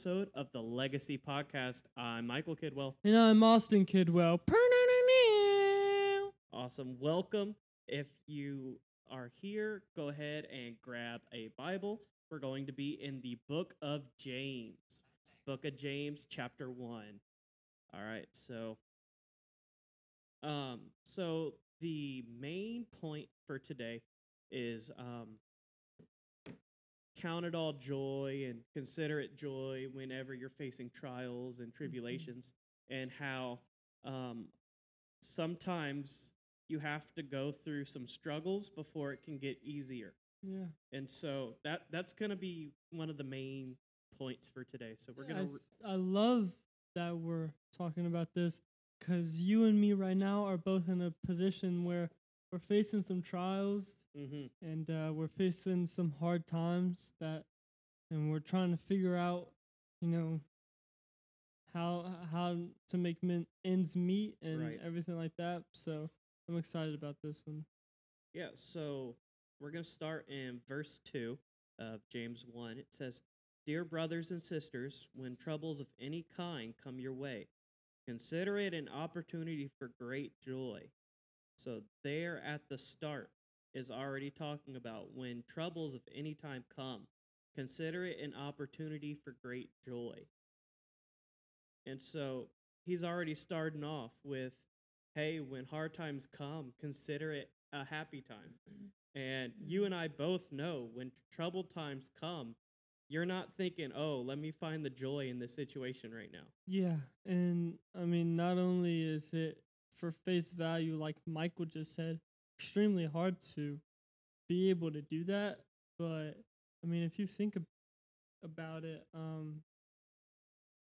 episode of the Legacy Podcast. I'm Michael Kidwell. And I'm Austin Kidwell. Awesome. Welcome. If you are here, go ahead and grab a Bible. We're going to be in the book of James. Book of James, chapter 1. All right. So um so the main point for today is um count it all joy and consider it joy whenever you're facing trials and tribulations and how um, sometimes you have to go through some struggles before it can get easier. Yeah. and so that that's going to be one of the main points for today. So we're Yeah, going I, to th- I love that we're talking about this because you and me right now are both in a position where we're facing some trials hmm and uh, we're facing some hard times that, and we're trying to figure out, you know, how how to make men, ends meet and Right. everything like that. So I'm excited about this one. Yeah, so we're going to start in verse 2 of James 1. It says, Dear brothers and sisters, when troubles of any kind come your way, consider it an opportunity for great joy. So, there at the start is already talking about when troubles of any time come, consider it an opportunity for great joy. And so, he's already starting off with, Hey, when hard times come, consider it a happy time. And you and I both know when troubled times come, you're not thinking, oh, let me find the joy in this situation right now. Yeah, and I mean, not only is it for face value, like Michael just said, extremely hard to be able to do that, but I mean, if you think ab- about it, um,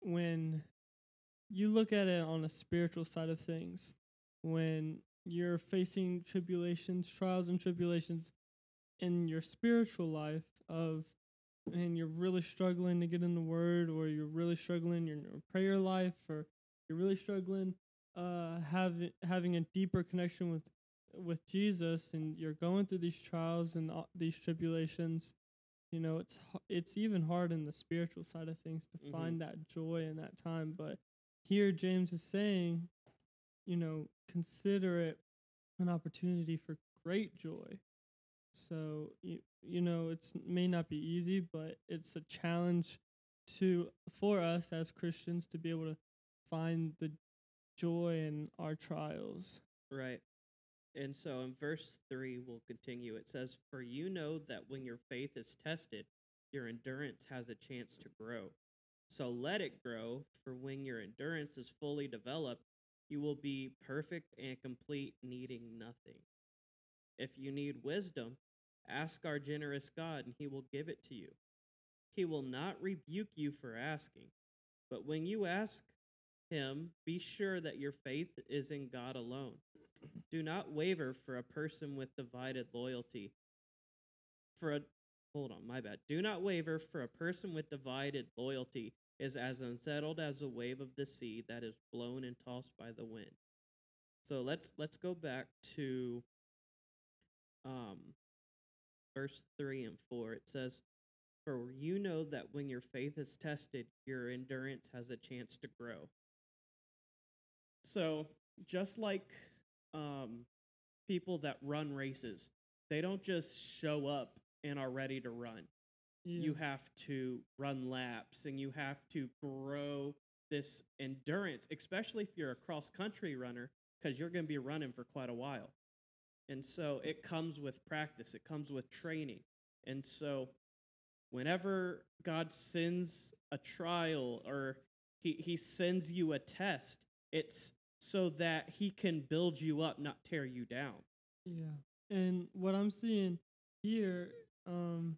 when you look at it on a spiritual side of things, when you're facing tribulations, trials, and tribulations in your spiritual life of and you're really struggling to get in the word or you're really struggling in your prayer life or you're really struggling uh having having a deeper connection with with Jesus and you're going through these trials and these tribulations you know it's it's even hard in the spiritual side of things to Mhm. find that joy in that time but here James is saying you know consider it an opportunity for great joy so you you know it's may not be easy, but it's a challenge to for us as Christians to be able to find the joy in our trials. Right. And so in verse 3, we'll continue. It says, For you know that when your faith is tested, your endurance has a chance to grow. So let it grow, for when your endurance is fully developed, you will be perfect and complete, needing nothing. If you need wisdom, ask our generous God, and he will give it to you. He will not rebuke you for asking, but when you ask him, be sure that your faith is in God alone. Do not waver for a person with divided loyalty. For a hold on, my bad. Do not waver for a person with divided loyalty is as unsettled as a wave of the sea that is blown and tossed by the wind. So let's let's go back to um verse 3 and 4. It says, "For you know that when your faith is tested, your endurance has a chance to grow." So, just like um, people that run races, they don't just show up and are ready to run. You have to run laps and you have to grow this endurance, especially if you're a cross country runner, because you're going to be running for quite a while. And so it comes with practice, it comes with training. And so whenever God sends a trial or he, he sends you a test, it's so that he can build you up, not tear you down. Yeah. And what I'm seeing here, um,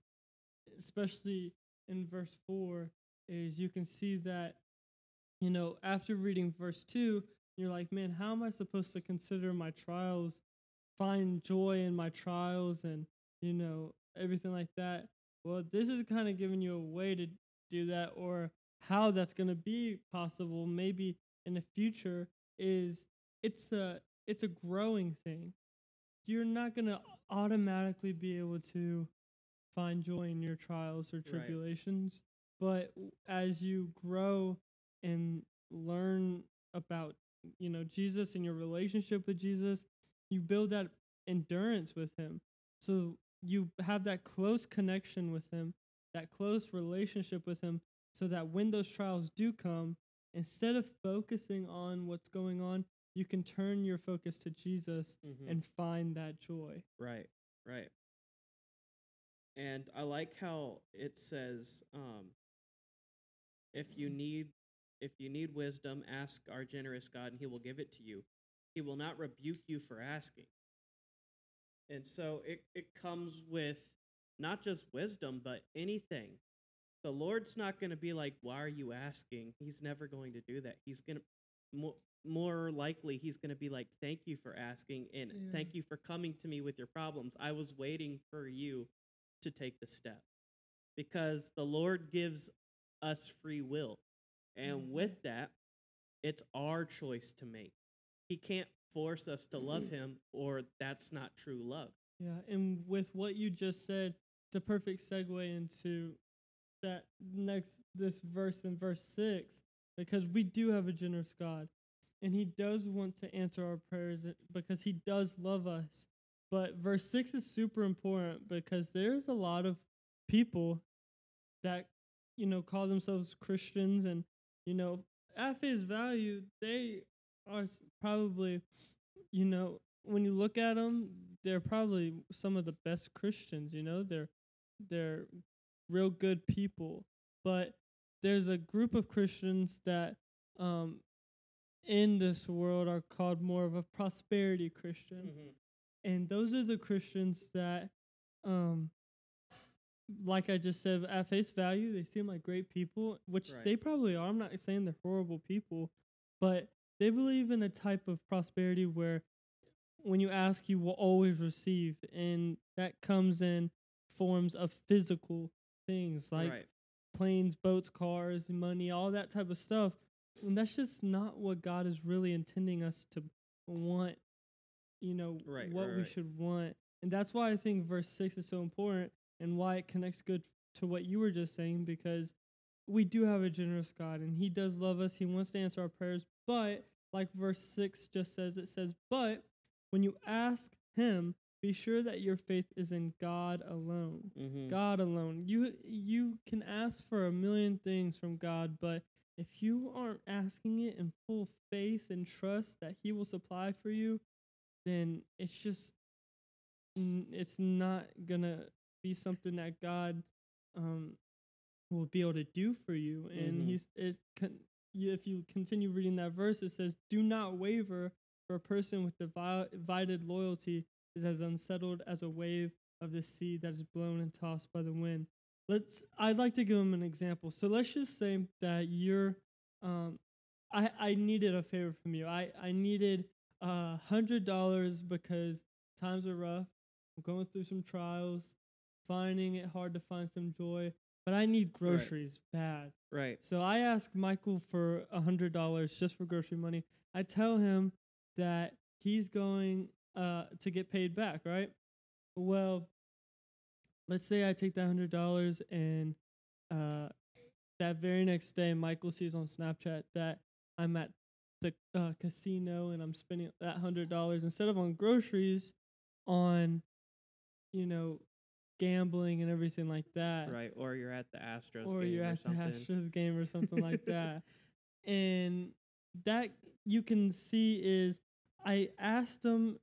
especially in verse 4, is you can see that, you know, after reading verse 2, you're like, man, how am I supposed to consider my trials, find joy in my trials, and, you know, everything like that? Well, this is kind of giving you a way to do that, or how that's going to be possible maybe in the future is it's a it's a growing thing you're not going to automatically be able to find joy in your trials or Right. tribulations But as you grow and learn about you know Jesus and your relationship with Jesus, you build that endurance with him. So you have that close connection with him, that close relationship with him so that when those trials do come, instead of focusing on what's going on, you can turn your focus to Jesus Mhm. and find that joy. Right, right. And I like how it says, um, if you need if you need wisdom, ask our generous God and he will give it to you. He will not rebuke you for asking. And so it, it comes with not just wisdom, but anything. The Lord's not going to be like, Why are you asking? He's never going to do that. He's going to, more, more likely, he's going to be like, Thank you for asking and Yeah. thank you for coming to me with your problems. I was waiting for you to take the step because the Lord gives us free will. And Mhm. with that, it's our choice to make. He can't force us to love him, or that's not true love. Yeah, and with what you just said, it's a perfect segue into that next this verse in verse six, because we do have a generous God, and He does want to answer our prayers because He does love us. But verse six is super important because there's a lot of people that you know call themselves Christians, and you know at face value they are probably you know when you look at them, they're probably some of the best Christians. You know, they're they're real good people. But there's a group of Christians that, um, in this world, are called more of a prosperity Christian, and those are the Christians that, um, like I just said, at face value, they seem like great people, which Right. they probably are. I'm not saying they're horrible people, but they believe in a type of prosperity where when you ask, you will always receive, and that comes in forms of physical things like right. planes, boats, cars, money, all that type of stuff. And that's just not what God is really intending us to want, you know, Right, what right, we should want. And that's why I think verse 6 is so important and why it connects good to what you were just saying because we do have a generous God and he does love us. He wants to answer our prayers, but like verse 6 just says it says, "But when you ask him, be sure that your faith is in God alone." Mm-hmm. God alone. You you can ask for a million things from God, but if you aren't asking it in full faith and trust that He will supply for you, then it's just it's not gonna be something that God um will be able to do for you. And Mhm. He's it's con- if you continue reading that verse, it says, "Do not waver, for a person with divided loyalty is as unsettled as a wave of the sea that is blown and tossed by the wind." Let's. I'd like to give him an example. So let's just say that you're. Um, I I needed a favor from you. I I needed a hundred dollars because times are rough. I'm going through some trials, finding it hard to find some joy. But I need groceries bad. Right. So I ask Michael for a hundred dollars just for grocery money. I tell him that he's going uh, to get paid back, right? Well, let's say I take that hundred dollars and uh, that very next day, Michael sees on Snapchat that I'm at the uh, casino and I'm spending that hundred dollars instead of on groceries, on you know gambling and everything like that Right. Or you're at the Astros or game you're or at the something. Astros game or something like that. And that you can see is I asked him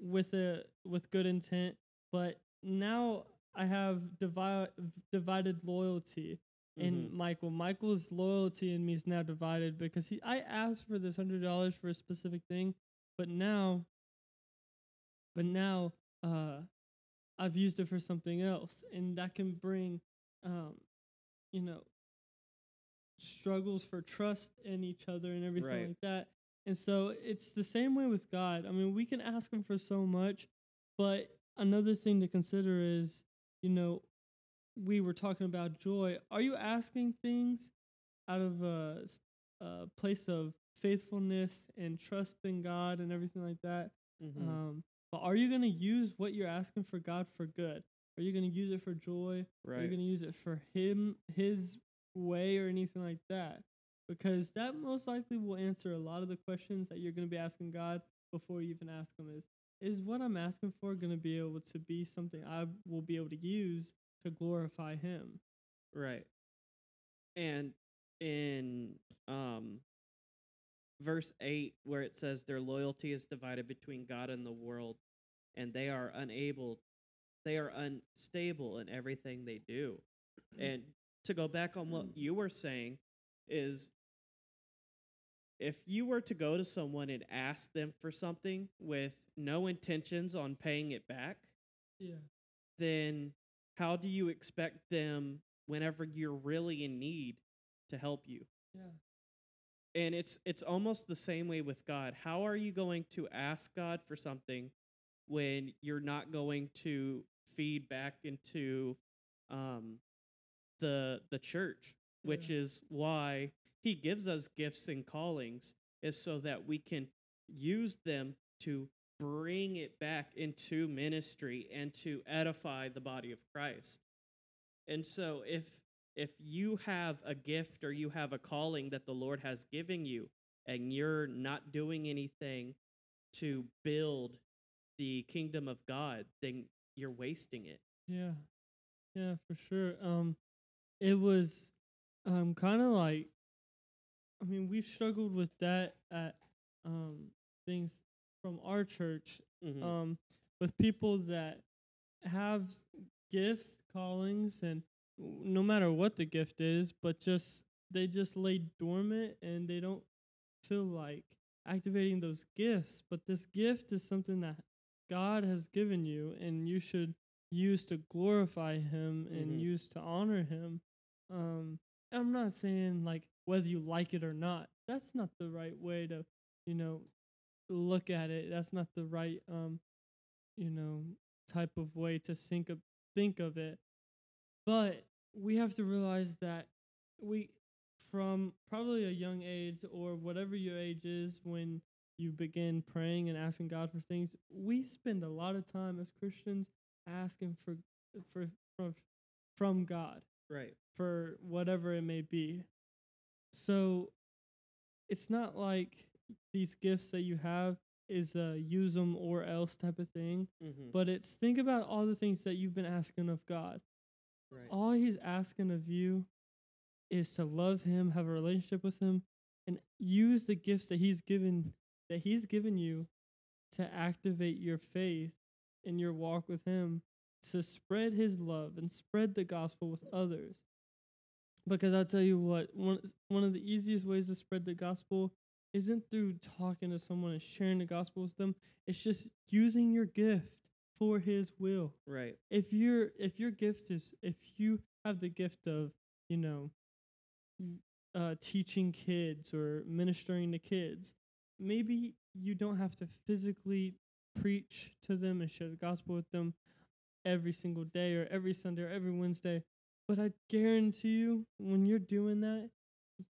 with a with good intent, but now I have divi- divided loyalty in Mhm. Michael. Michael's loyalty in me is now divided because he I asked for this hundred dollars for a specific thing, but now but now uh I've used it for something else, and that can bring, um, you know, struggles for trust in each other and everything Right. like that. And so it's the same way with God. I mean, we can ask Him for so much, but another thing to consider is, you know, we were talking about joy. Are you asking things out of a place of faithfulness and trust in God and everything like that? Mhm. Um, but are you going to use what you're asking for God for good? Are you going to use it for joy? Right. Are you going to use it for him, his way, or anything like that? Because that most likely will answer a lot of the questions that you're going to be asking God before you even ask Him. Is is what I'm asking for going to be able to be something I will be able to use to glorify Him? Right. And in um verse 8 where it says their loyalty is divided between God and the world and they are unable they are unstable in everything they do. And to go back on what you were saying is if you were to go to someone and ask them for something with no intentions on paying it back, Yeah. then how do you expect them whenever you're really in need to help you? Yeah. And it's it's almost the same way with God. How are you going to ask God for something when you're not going to feed back into um, the the church, which Yeah. is why He gives us gifts and callings, is so that we can use them to bring it back into ministry and to edify the body of Christ. And so if if you have a gift or you have a calling that the Lord has given you and you're not doing anything to build the kingdom of God, then you're wasting it. Yeah. Yeah, for sure. Um it was um kind of like I mean, we've struggled with that at um things from our church Mhm. um with people that have gifts, callings and no matter what the gift is, but just they just lay dormant and they don't feel like activating those gifts, but this gift is something that God has given you and you should use to glorify him and Mhm. use to honor him. Um I'm not saying like whether you like it or not. That's not the right way to, you know, look at it. That's not the right um you know type of way to think of think of it. But we have to realize that we from probably a young age or whatever your age is when you begin praying and asking God for things, we spend a lot of time as Christians asking for for from from God Right. for whatever it may be. So it's not like these gifts that you have is a use them or else type of thing, Mm-hmm. but it's think about all the things that you've been asking of God. Right. All he's asking of you is to love him, have a relationship with him, and use the gifts that he's given that he's given you to activate your faith in your walk with him to spread his love and spread the gospel with others. Because I'll tell you what, one one of the easiest ways to spread the gospel isn't through talking to someone and sharing the gospel with them. It's just using your gift for his will Right. if you're if your gift is if you have the gift of you know uh, teaching kids or ministering to kids maybe you don't have to physically preach to them and share the gospel with them every single day or every sunday or every wednesday but i guarantee you when you're doing that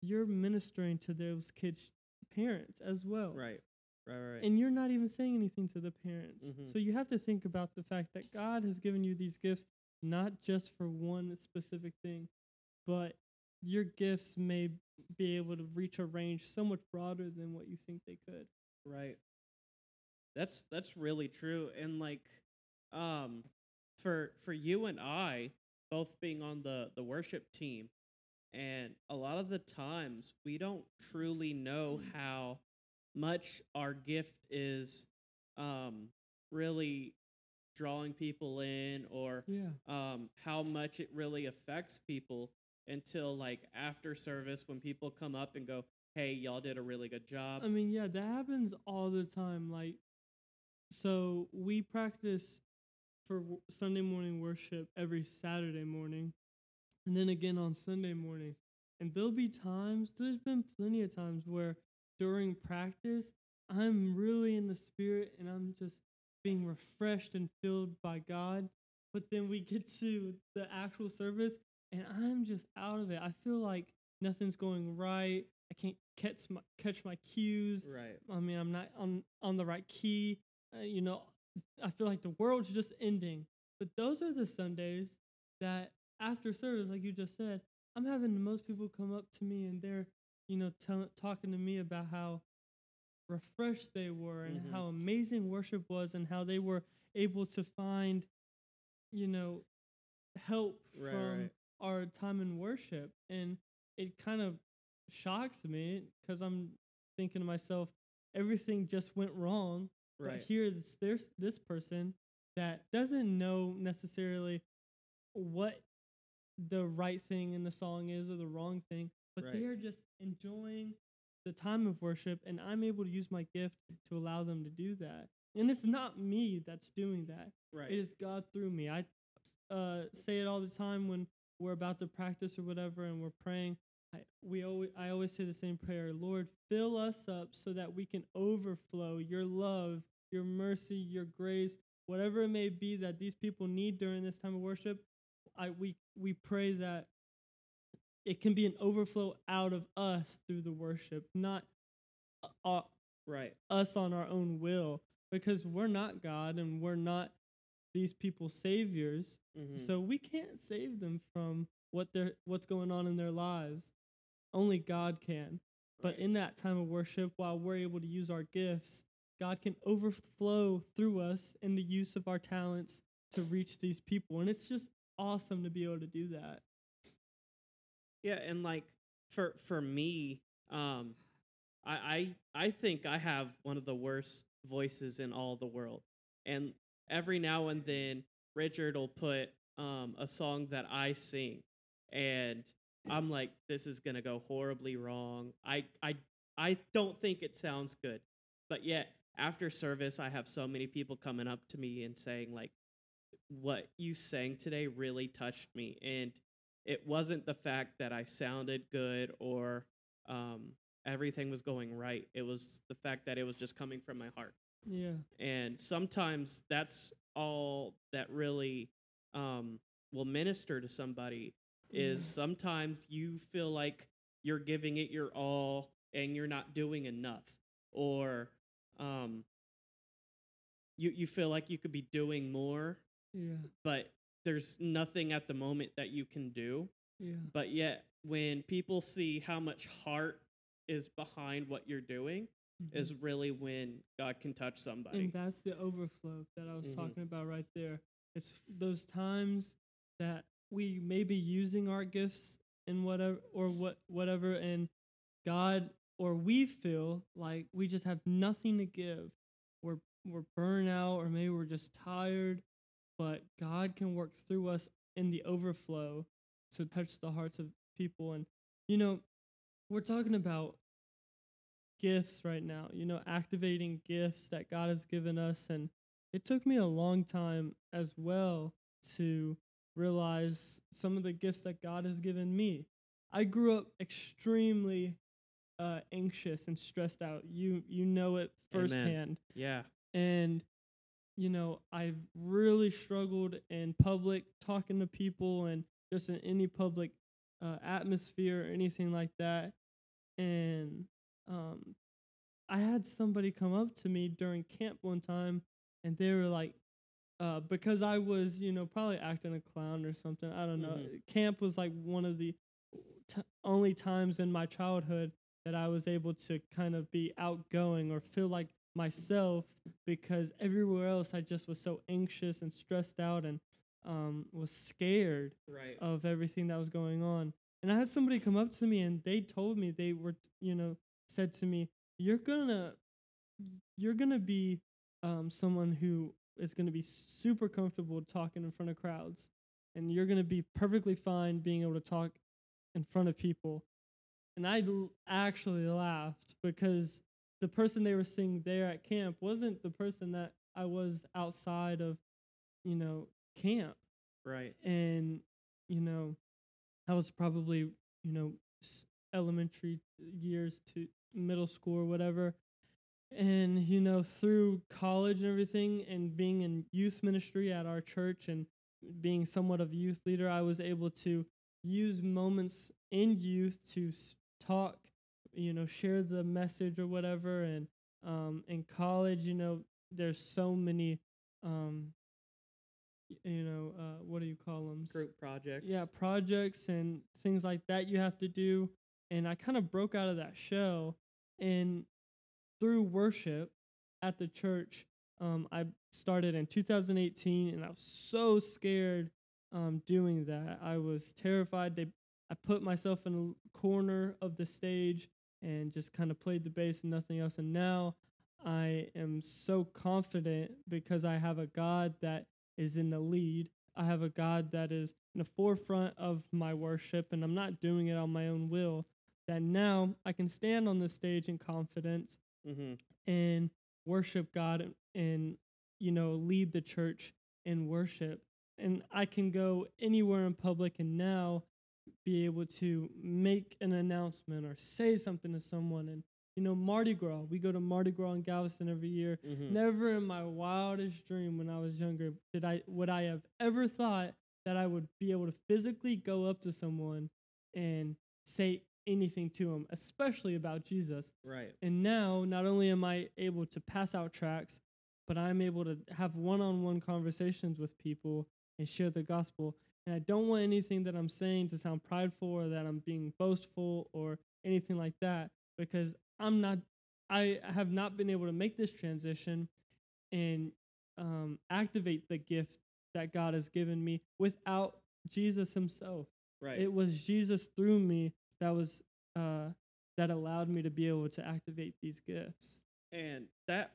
you're ministering to those kids parents as well Right. Right. Right. and you're not even saying anything to the parents. Mhm. So you have to think about the fact that God has given you these gifts not just for one specific thing, but your gifts may be able to reach a range so much broader than what you think they could. Right. That's that's really true. And like um for for you and I both being on the the worship team and a lot of the times we don't truly know how much our gift is um really drawing people in or Yeah. um, how much it really affects people until like after service when people come up and go, "Hey, y'all did a really good job." I mean, yeah, that happens all the time. Like, so we practice for Sunday morning worship every Saturday morning, and then again on Sunday mornings. And there'll be times, there's been plenty of times where during practice, I'm really in the spirit and I'm just being refreshed and filled by God. But then we get to the actual service and I'm just out of it. I feel like nothing's going right. I can't catch my catch my cues. right. I mean, I'm not on on the right key. Uh, you know, I feel like the world's just ending. But those are the Sundays that after service, like you just said, I'm having the most people come up to me and they're, you know, tell, talking to me about how refreshed they were and Mhm. how amazing worship was and how they were able to find, you know, help Right, from right. our time in worship. And it kind of shocks me because I'm thinking to myself, everything just went wrong. But Right. here, this, there's this person that doesn't know necessarily what the right thing in the song is or the wrong thing, but Right. they are just enjoying the time of worship, and I'm able to use my gift to allow them to do that. And it's not me that's doing that; Right. it is God through me. I uh, say it all the time when we're about to practice or whatever, and we're praying. I, we always, I always say the same prayer: Lord, fill us up so that we can overflow Your love, Your mercy, Your grace, whatever it may be that these people need during this time of worship. I we we pray that it can be an overflow out of us through the worship, not uh, right. us on our own will, because we're not God and we're not these people's saviors. Mhm. So we can't save them from what they're what's going on in their lives. Only God can. But Right. in that time of worship, while we're able to use our gifts, God can overflow through us in the use of our talents to reach these people. And it's just awesome to be able to do that. Yeah, and like for for me, um, I I I think I have one of the worst voices in all the world, and every now and then Richard will put um a song that I sing, and I'm like, this is gonna go horribly wrong. I I I don't think it sounds good, but yet after service, I have so many people coming up to me and saying like, what you sang today really touched me, and it wasn't the fact that I sounded good or um, everything was going right. It was the fact that it was just coming from my heart. Yeah. And sometimes that's all that really um, will minister to somebody is Yeah. sometimes you feel like you're giving it your all and you're not doing enough or um, you, you feel like you could be doing more Yeah. but there's nothing at the moment that you can do. Yeah. But yet, when people see how much heart is behind what you're doing, Mhm. is really when God can touch somebody. And that's the overflow that I was Mhm. talking about right there. It's those times that we may be using our gifts in whatever or what whatever and God or we feel like we just have nothing to give. We're we're burned out or maybe we're just tired, but God can work through us in the overflow to touch the hearts of people and you know, we're talking about gifts right now, you know, activating gifts that God has given us. And it took me a long time as well to realize some of the gifts that God has given me. I grew up extremely uh, anxious and stressed out. You you know it Amen. firsthand. yeah. And you know, I've really struggled in public talking to people and just in any public uh, atmosphere or anything like that. And um, I had somebody come up to me during camp one time, and they were like, uh, because I was, you know, probably acting a clown or something. I don't know. Mhm. Camp was like one of the t- only times in my childhood that I was able to kind of be outgoing or feel like myself because everywhere else I just was so anxious and stressed out and um, was scared Right. of everything that was going on. And I had somebody come up to me and they told me they were, you know, said to me, "You're gonna, you're gonna be um, someone who is gonna be super comfortable talking in front of crowds, and you're gonna be perfectly fine being able to talk in front of people." And I actually laughed because the person they were seeing there at camp wasn't the person that I was outside of, you know, camp right. and you know i was probably you know elementary years to middle school or whatever and you know through college and everything and being in youth ministry at our church and being somewhat of a youth leader i was able to use moments in youth to talk you know share the message or whatever and um in college you know there's so many um you know, uh, what do you call them? Group projects. Yeah, projects and things like that you have to do. And I kind of broke out of that shell. And through worship at the church, um, I started in 2018, and I was so scared um, doing that. I was terrified. They, I put myself in a corner of the stage and just kind of played the bass and nothing else. And now I am so confident because I have a God that is in the lead. I have a God that is in the forefront of my worship, and I'm not doing it on my own will. That now I can stand on the stage in confidence Mm-hmm. and worship God and, and you know lead the church in worship. And I can go anywhere in public and now be able to make an announcement or say something to someone. And you know Mardi Gras, we go to Mardi Gras in Galveston every year. Mm-hmm. Never in my wildest dream when I was younger did I would I have ever thought that I would be able to physically go up to someone and say anything to them, especially about Jesus. Right. And now, not only am I able to pass out tracts but I'm able to have one on one conversations with people and share the gospel. And I don't want anything that I'm saying to sound prideful or that I'm being boastful or anything like that because I'm not, I have not been able to make this transition and um, activate the gift that God has given me without Jesus Himself. Right. It was Jesus through me that was uh, that allowed me to be able to activate these gifts. And that,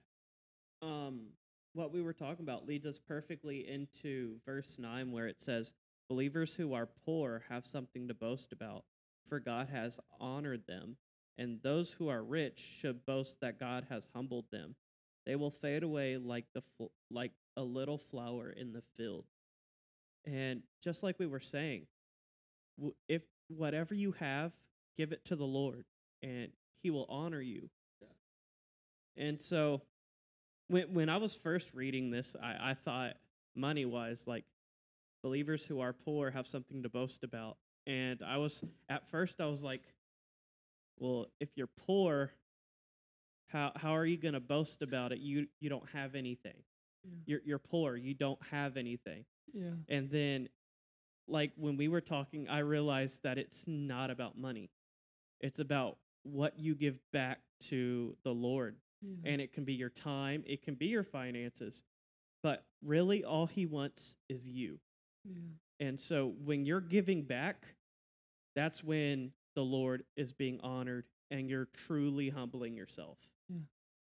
um, what we were talking about leads us perfectly into verse 9, where it says, Believers who are poor have something to boast about, for God has honored them. And those who are rich should boast that God has humbled them. They will fade away like the fl- like a little flower in the field. And just like we were saying, if whatever you have, give it to the Lord, and He will honor you. And so, when when I was first reading this, I, I thought money wise, like believers who are poor have something to boast about. And I was at first I was like, well, if you're poor, how how are you going to boast about it? You you don't have anything. Yeah. You're you're poor. You don't have anything. Yeah. And then, like when we were talking, I realized that it's not about money. It's about what you give back to the Lord. Yeah. And it can be your time, it can be your finances. But really, all He wants is you. Yeah. And so when you're giving back, that's when the Lord is being honored and you're truly humbling yourself. Yeah.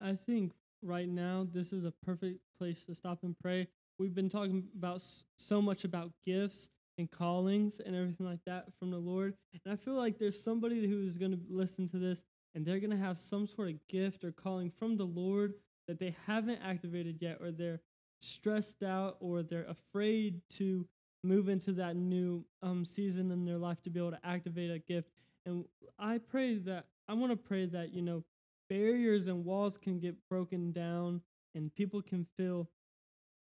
I think right now this is a perfect place to stop and pray. We've been talking about so much about gifts and callings and everything like that from the Lord. And I feel like there's somebody who's going to listen to this and they're going to have some sort of gift or calling from the Lord that they haven't activated yet or they're stressed out or they're afraid to move into that new um, season in their life to be able to activate a gift. And I pray that I want to pray that, you know, barriers and walls can get broken down and people can feel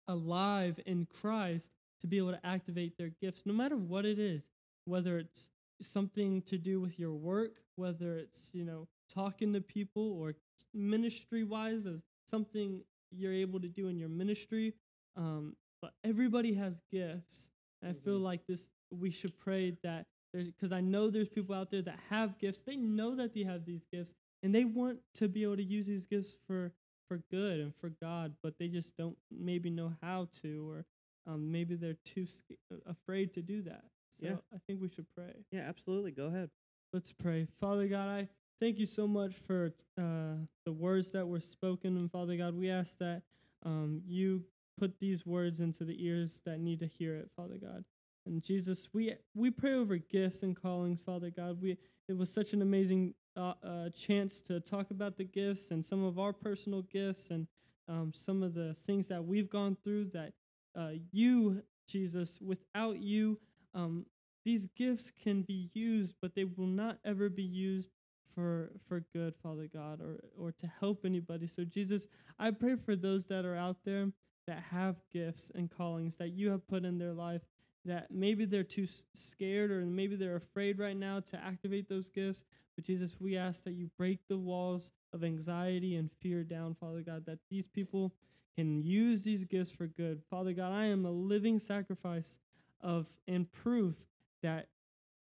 alive in Christ to be able to activate their gifts, no matter what it is, whether it's something to do with your work, whether it's, you know, talking to people or ministry wise as something you're able to do in your ministry. Um, but everybody has gifts. And I feel Mhm. like this, we should pray that there's, because I know there's people out there that have gifts. They know that they have these gifts and they want to be able to use these gifts for for good and for God, but they just don't maybe know how to, or um, maybe they're too sca- afraid to do that. So Yeah. I think we should pray. Yeah, absolutely. Go ahead. Let's pray. Father God, I thank you so much for uh, the words that were spoken. And Father God, we ask that um, you put these words into the ears that need to hear it, Father God. And Jesus, we we pray over gifts and callings, Father God. We it was such an amazing uh, uh, chance to talk about the gifts and some of our personal gifts and um, some of the things that we've gone through. That uh, you, Jesus, without you, um, these gifts can be used, but they will not ever be used for for good, Father God, or or to help anybody. So Jesus, I pray for those that are out there that have gifts and callings that you have put in their life that maybe they're too scared or maybe they're afraid right now to activate those gifts. But Jesus, we ask that you break the walls of anxiety and fear down, Father God, that these people can use these gifts for good. Father God, I am a living sacrifice of and proof that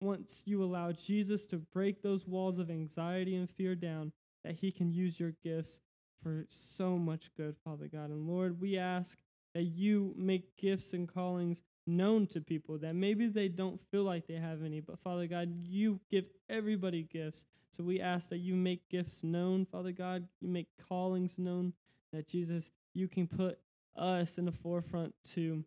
once you allow Jesus to break those walls of anxiety and fear down, that he can use your gifts for so much good, Father God. And Lord, we ask that you make gifts and callings known to people that maybe they don't feel like they have any, but Father God, you give everybody gifts. So we ask that you make gifts known, Father God. You make callings known, that Jesus, you can put us in the forefront to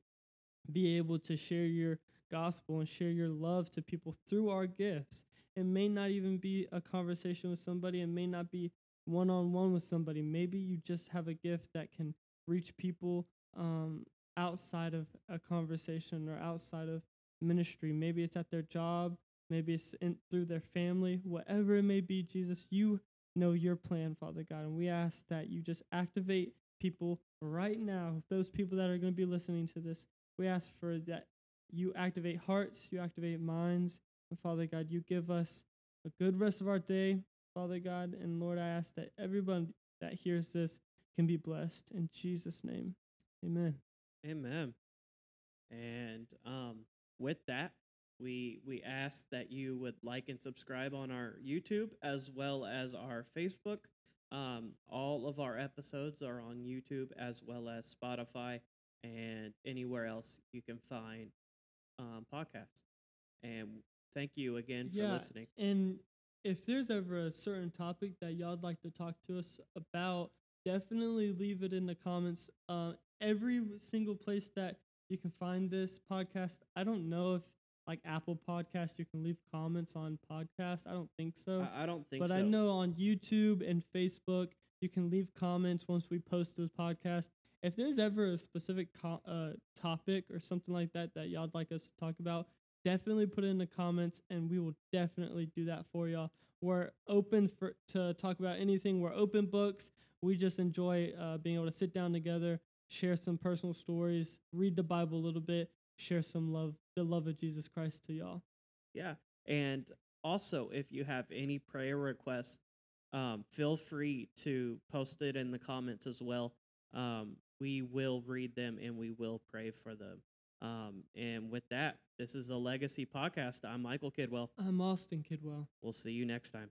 be able to share your gospel and share your love to people through our gifts. It may not even be a conversation with somebody, it may not be one on one with somebody. Maybe you just have a gift that can reach people um, outside of a conversation or outside of ministry. Maybe it's at their job, maybe it's in, through their family, whatever it may be, Jesus, you know your plan, Father God. And we ask that you just activate people right now, those people that are going to be listening to this. We ask for that you activate hearts, you activate minds, and Father God, you give us a good rest of our day, Father God. And Lord, I ask that everyone that hears this can be blessed. In Jesus' name, amen. Amen. And um, with that, we we ask that you would like and subscribe on our YouTube as well as our Facebook. Um, all of our episodes are on YouTube as well as Spotify and anywhere else you can find um, podcasts. And thank you again for Yeah, listening. And if there's ever a certain topic that y'all'd like to talk to us about, definitely leave it in the comments. Uh, every single place that you can find this podcast, I don't know if like Apple Podcast, you can leave comments on podcast. I don't think so. I, I don't think so. but so. I know on YouTube and Facebook, you can leave comments once we post those podcasts. If there's ever a specific co- uh, topic or something like that that y'all'd like us to talk about, definitely put it in the comments, and we will definitely do that for y'all. We're open for to talk about anything. We're open books. We just enjoy uh, being able to sit down together, share some personal stories, read the Bible a little bit, share some love, the love of Jesus Christ to y'all. Yeah. And also, if you have any prayer requests, um, feel free to post it in the comments as well. Um, we will read them and we will pray for them. Um, and with that, this is a Legacy podcast. I'm Michael Kidwell. I'm Austin Kidwell. We'll see you next time.